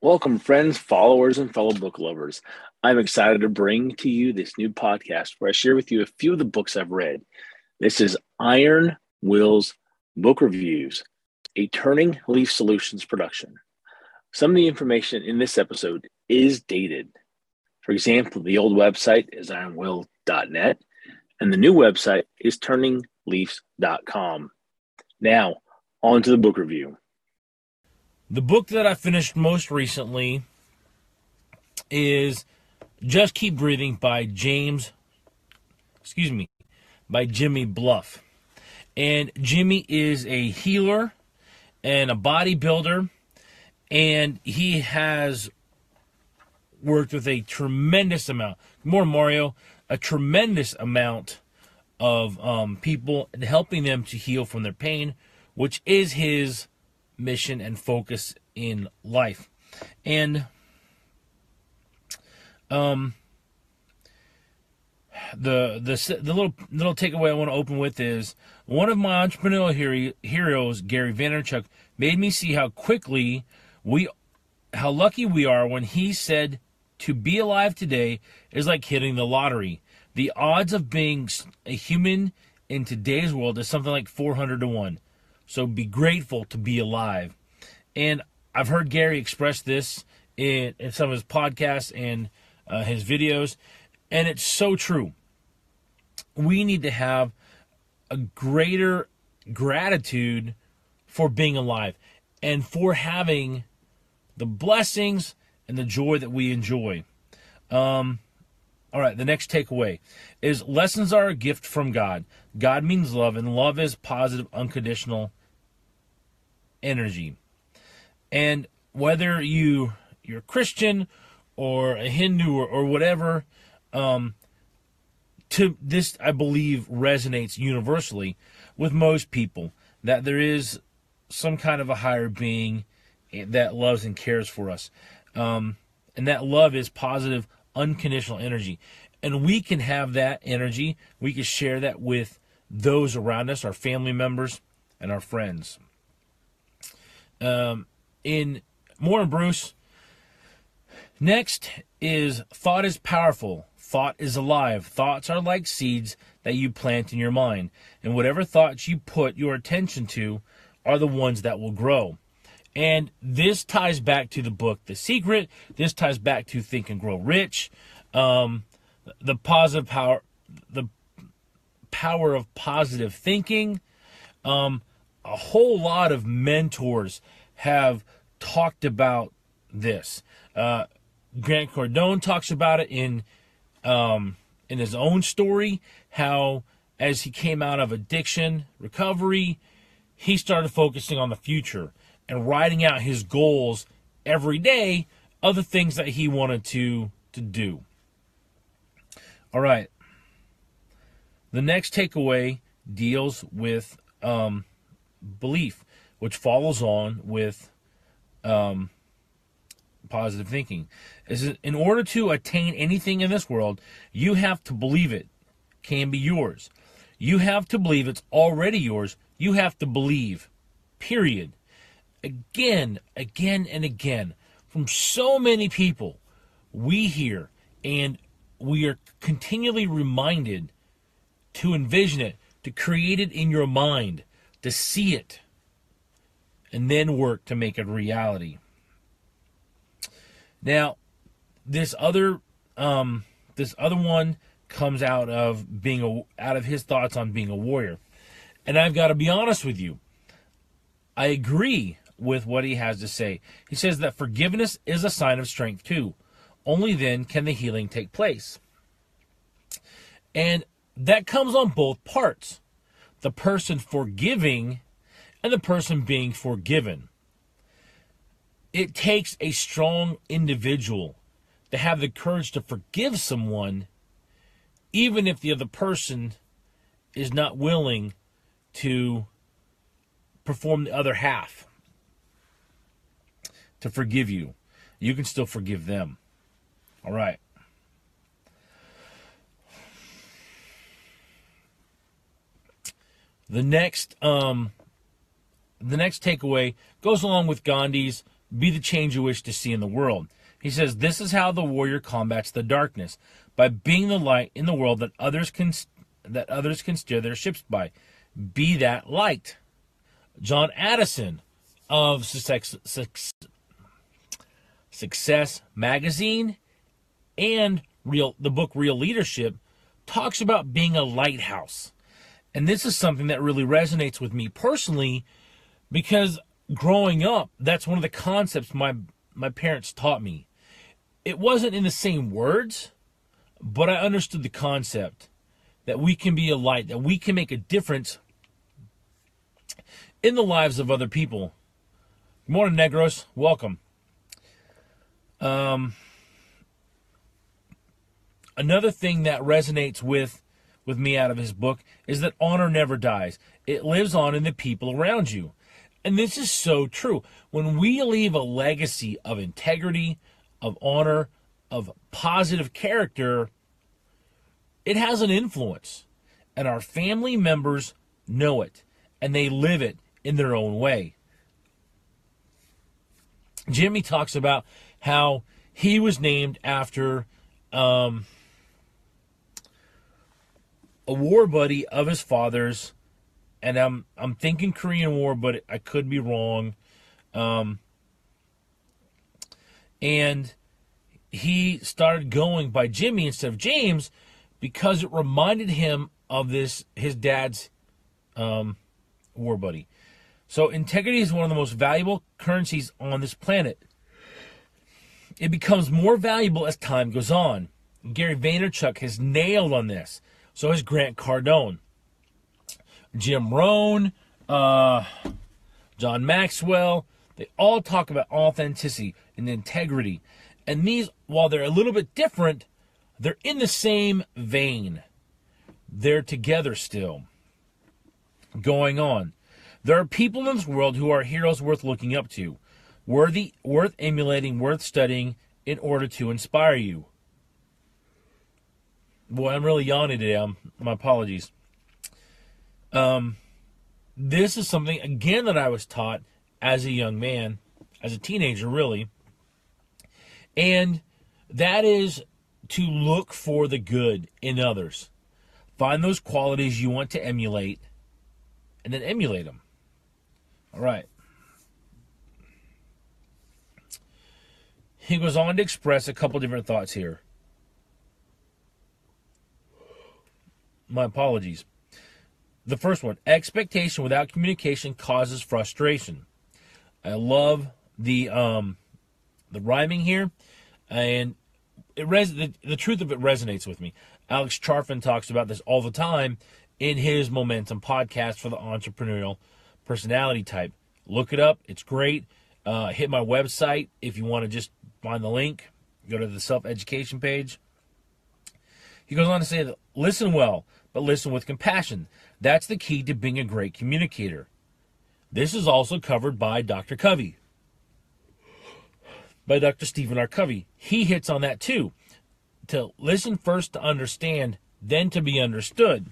Welcome, friends, followers, and fellow book lovers. I'm excited to bring to you this new podcast where I share with you a few of the books I've read. This is Iron Will's Book Reviews, a Turning Leaf Solutions production. Some of the information in this episode is dated. For example, the old website is ironwill.net, and the new website is turningleafs.com. Now, on to the book review. The book that I finished most recently is Just Keep Breathing by James, excuse me, by Jimmy Bluff. And Jimmy is a healer and a bodybuilder, and he has worked with a tremendous amount, more Mario, a tremendous amount of um, people and helping them to heal from their pain, which is his mission and focus in life. And um the the the little little takeaway I want to open with is one of my entrepreneurial hero, heroes, Gary Vaynerchuk, made me see how quickly we how lucky we are when he said to be alive today is like hitting the lottery. The odds of being a human in today's world is something like 400 to 1. So be grateful to be alive. And I've heard Gary express this in, in some of his podcasts and uh, his videos, and it's so true. We need to have a greater gratitude for being alive and for having the blessings and the joy that we enjoy. Um, all right, the next takeaway is lessons are a gift from God. God means love, and love is positive, unconditional energy. And whether you you're Christian or a Hindu or, or whatever, um, to this I believe resonates universally with most people that there is some kind of a higher being that loves and cares for us. Um, and that love is positive, unconditional energy. And we can have that energy, we can share that with those around us, our family members, and our friends. Um, in more in Bruce. Next is thought is powerful. Thought is alive. Thoughts are like seeds that you plant in your mind. And whatever thoughts you put your attention to are the ones that will grow. And this ties back to the book The Secret. This ties back to Think and Grow Rich. Um, the positive power, the power of positive thinking. Um, a whole lot of mentors have talked about this. Uh, Grant Cardone talks about it in um, in his own story. How as he came out of addiction recovery, he started focusing on the future and writing out his goals every day of the things that he wanted to to do. All right. The next takeaway deals with um, belief, which follows on with um, positive thinking. Is in order to attain anything in this world, you have to believe it can be yours. You have to believe it's already yours. You have to believe. Period. Again, again, and again, from so many people, we hear and we are continually reminded to envision it, to create it in your mind, to see it and then work to make it reality. Now, this other um, this other one comes out of being a, out of his thoughts on being a warrior, and I've got to be honest with you. I agree with what he has to say. He says that forgiveness is a sign of strength too. Only then can the healing take place. And that comes on both parts. The person forgiving and the person being forgiven. It takes a strong individual to have the courage to forgive someone, even if the other person is not willing to perform the other half to forgive you. You can still forgive them. All right. The next um the next takeaway goes along with Gandhi's be the change you wish to see in the world. He says, This is how the warrior combats the darkness by being the light in the world that others can that others can steer their ships by. Be that light. John Addison of Success, Success Magazine and real the book Real Leadership talks about being a lighthouse. And this is something that really resonates with me personally because growing up, that's one of the concepts my my parents taught me. It wasn't in the same words, but I understood the concept that we can be a light, that we can make a difference in the lives of other people. Good morning, Negros. Welcome. Um, another thing that resonates with with me out of his book is that honor never dies. It lives on in the people around you. And this is so true. When we leave a legacy of integrity, of honor, of positive character, it has an influence. And our family members know it and they live it in their own way. Jimmy talks about how he was named after um, a war buddy of his father's, and I'm I'm thinking Korean War, but I could be wrong. Um, and he started going by Jimmy instead of James because it reminded him of this his dad's um, war buddy. So integrity is one of the most valuable currencies on this planet. It becomes more valuable as time goes on. Gary Vaynerchuk has nailed on this. So is Grant Cardone, Jim Rohn, uh, John Maxwell. They all talk about authenticity and integrity. And these, while they're a little bit different, they're in the same vein. They're together still. Going on. There are people in this world who are heroes worth looking up to, worthy, worth emulating, worth studying in order to inspire you. Boy, I'm really yawning today. I'm, my apologies. Um, this is something again that I was taught as a young man, as a teenager, really, and that is to look for the good in others. Find those qualities you want to emulate, and then emulate them. All right. He goes on to express a couple different thoughts here. My apologies. The first one expectation without communication causes frustration. I love the um, the rhyming here, and it res- the, the truth of it resonates with me. Alex Charfen talks about this all the time in his Momentum podcast for the entrepreneurial personality type. Look it up; it's great. Uh, hit my website if you want to just find the link. Go to the self education page. He goes on to say that listen well but listen with compassion. That's the key to being a great communicator. This is also covered by Dr. Covey, by Dr. Stephen R. Covey. He hits on that too. To listen first to understand, then to be understood.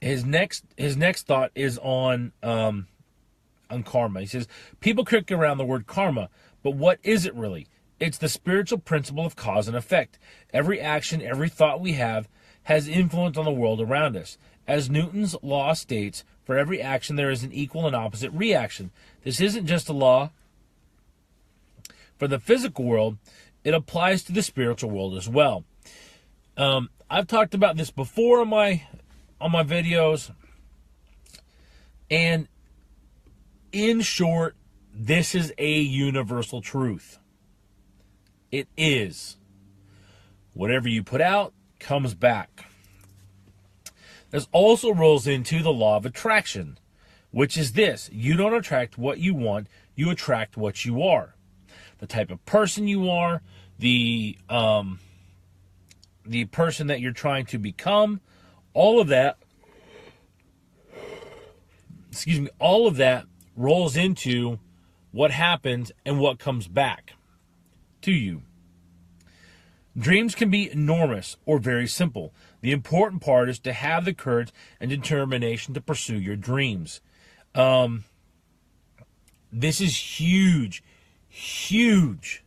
His next his next thought is on um, on karma. He says, People kick around the word karma, but what is it really? It's the spiritual principle of cause and effect. Every action, every thought we have has influence on the world around us. As Newton's law states, for every action there is an equal and opposite reaction. This isn't just a law for the physical world, it applies to the spiritual world as well. Um, I've talked about this before on my on my videos, and in short, this is a universal truth. It is. Whatever you put out comes back. This also rolls into the law of attraction, which is this you don't attract what you want, you attract what you are. The type of person you are, the um, the person that you're trying to become, all of that excuse me, all of that rolls into what happens and what comes back to you. Dreams can be enormous or very simple. The important part is to have the courage and determination to pursue your dreams. Um, this is huge, huge.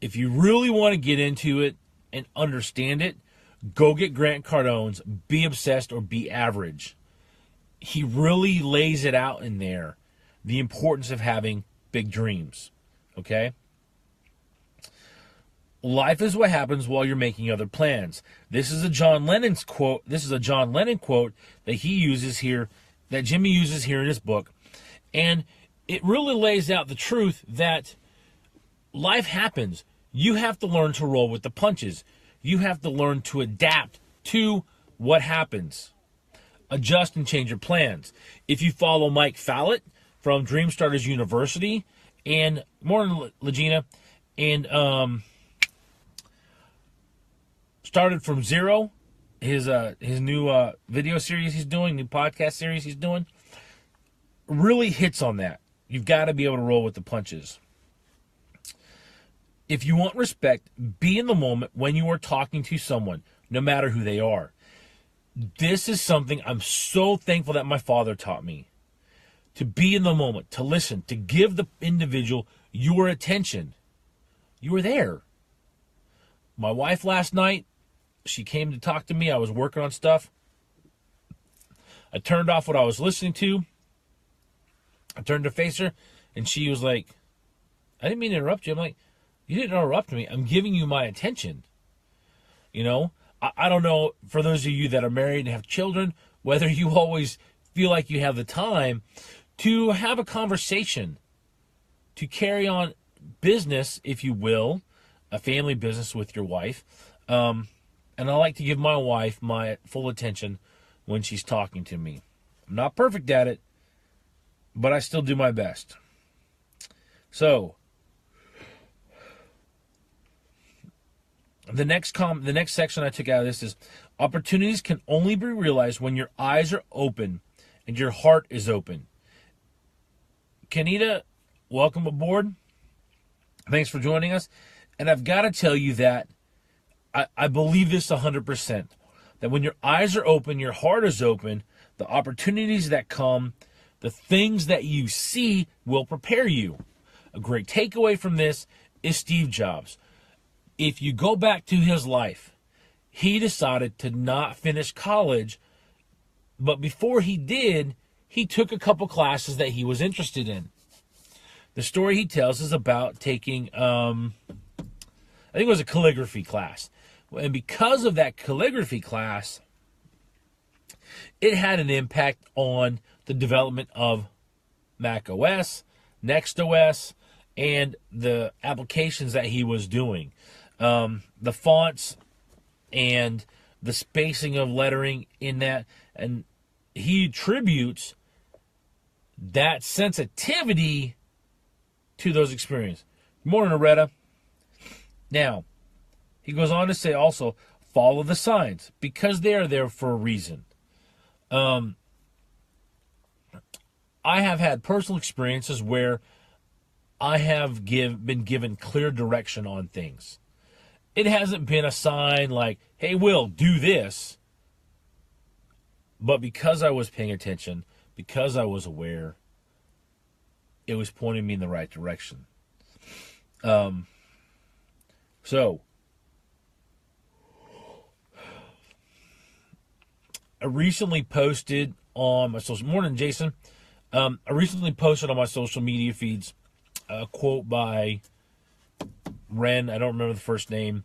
If you really want to get into it and understand it, go get Grant Cardone's Be Obsessed or Be Average. He really lays it out in there the importance of having big dreams. Okay? Life is what happens while you're making other plans. This is a John Lennon's quote. This is a John Lennon quote that he uses here, that Jimmy uses here in his book. And it really lays out the truth that life happens. You have to learn to roll with the punches. You have to learn to adapt to what happens. Adjust and change your plans. If you follow Mike Fallat from Dream Starters University and Morning Legina and um, started from zero. His uh his new uh video series he's doing, new podcast series he's doing, really hits on that. You've got to be able to roll with the punches. If you want respect, be in the moment when you are talking to someone, no matter who they are. This is something I'm so thankful that my father taught me. To be in the moment, to listen, to give the individual your attention. You were there. My wife last night, she came to talk to me. I was working on stuff. I turned off what I was listening to. I turned to face her, and she was like, I didn't mean to interrupt you. I'm like, you didn't interrupt me. I'm giving you my attention. You know, I, don't know, for those of you that are married and have children, whether you always feel like you have the time to have a conversation, to carry on business, if you will, a family business with your wife. Um, and I like to give my wife my full attention when she's talking to me. I'm not perfect at it, but I still do my best. So, the next com the next section I took out of this is opportunities can only be realized when your eyes are open and your heart is open. Kanita, welcome aboard. Thanks for joining us. And I've got to tell you that I, I believe this 100%. That when your eyes are open, your heart is open, the opportunities that come, the things that you see will prepare you. A great takeaway from this is Steve Jobs. If you go back to his life, he decided to not finish college, but before he did, he took a couple classes that he was interested in. The story he tells is about taking, um, I think it was a calligraphy class. And because of that calligraphy class, it had an impact on the development of Mac OS, Next OS, and the applications that he was doing. Um, the fonts and the spacing of lettering in that, and he attributes that sensitivity to those experiences. Morning, Loretta. Now, he goes on to say also, follow the signs because they are there for a reason. Um, I have had personal experiences where I have give, been given clear direction on things. It hasn't been a sign like, hey, Will, do this. But because I was paying attention, because I was aware, it was pointing me in the right direction. Um, so, I recently posted on my social morning, Jason. Um, I recently posted on my social media feeds a quote by Wren. I don't remember the first name,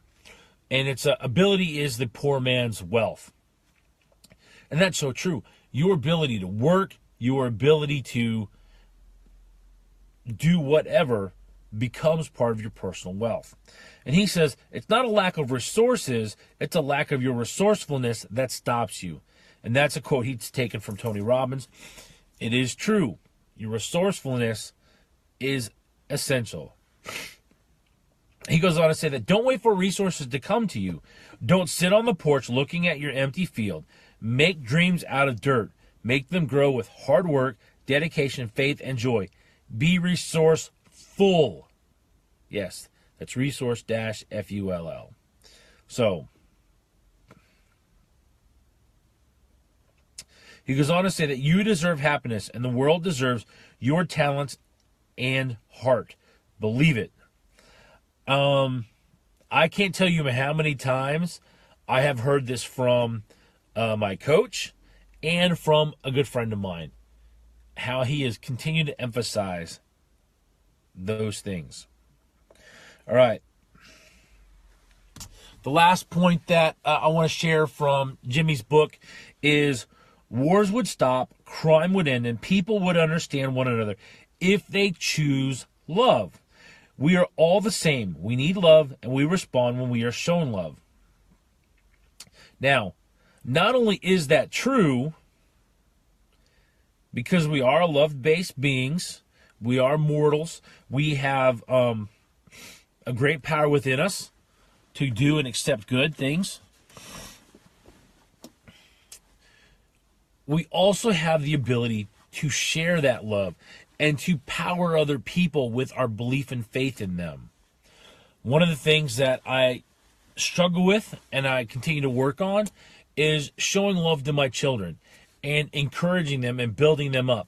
and it's uh, "Ability is the poor man's wealth," and that's so true. Your ability to work, your ability to do whatever becomes part of your personal wealth. And he says it's not a lack of resources, it's a lack of your resourcefulness that stops you. And that's a quote he's taken from Tony Robbins. It is true. Your resourcefulness is essential. He goes on to say that don't wait for resources to come to you. Don't sit on the porch looking at your empty field. Make dreams out of dirt. Make them grow with hard work, dedication, faith, and joy. Be resourceful. Yes, that's resource dash F U L L. So, He goes on to say that you deserve happiness and the world deserves your talents and heart. Believe it. Um, I can't tell you how many times I have heard this from uh, my coach and from a good friend of mine. How he has continued to emphasize those things. All right. The last point that uh, I want to share from Jimmy's book is wars would stop, crime would end, and people would understand one another if they choose love. We are all the same. We need love, and we respond when we are shown love. Now, not only is that true, because we are love based beings, we are mortals, we have um, a great power within us to do and accept good things. We also have the ability to share that love and to power other people with our belief and faith in them. One of the things that I struggle with and I continue to work on is showing love to my children and encouraging them and building them up.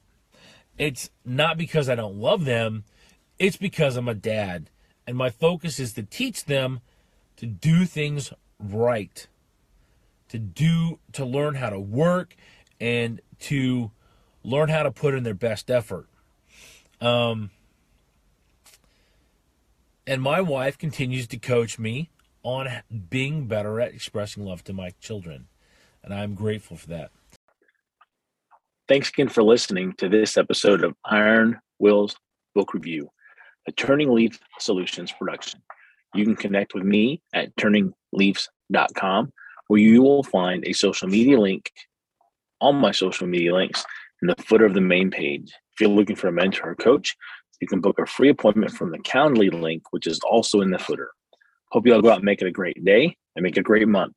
It's not because I don't love them, it's because I'm a dad and my focus is to teach them to do things right. To do to learn how to work and to learn how to put in their best effort. Um, and my wife continues to coach me on being better at expressing love to my children. And I'm grateful for that. Thanks again for listening to this episode of Iron Wills Book Review, a Turning Leaf Solutions production. You can connect with me at turningleafs.com, where you will find a social media link, all my social media links, in the footer of the main page. If you're looking for a mentor or coach, you can book a free appointment from the Calendly link, which is also in the footer. Hope you all go out and make it a great day and make it a great month.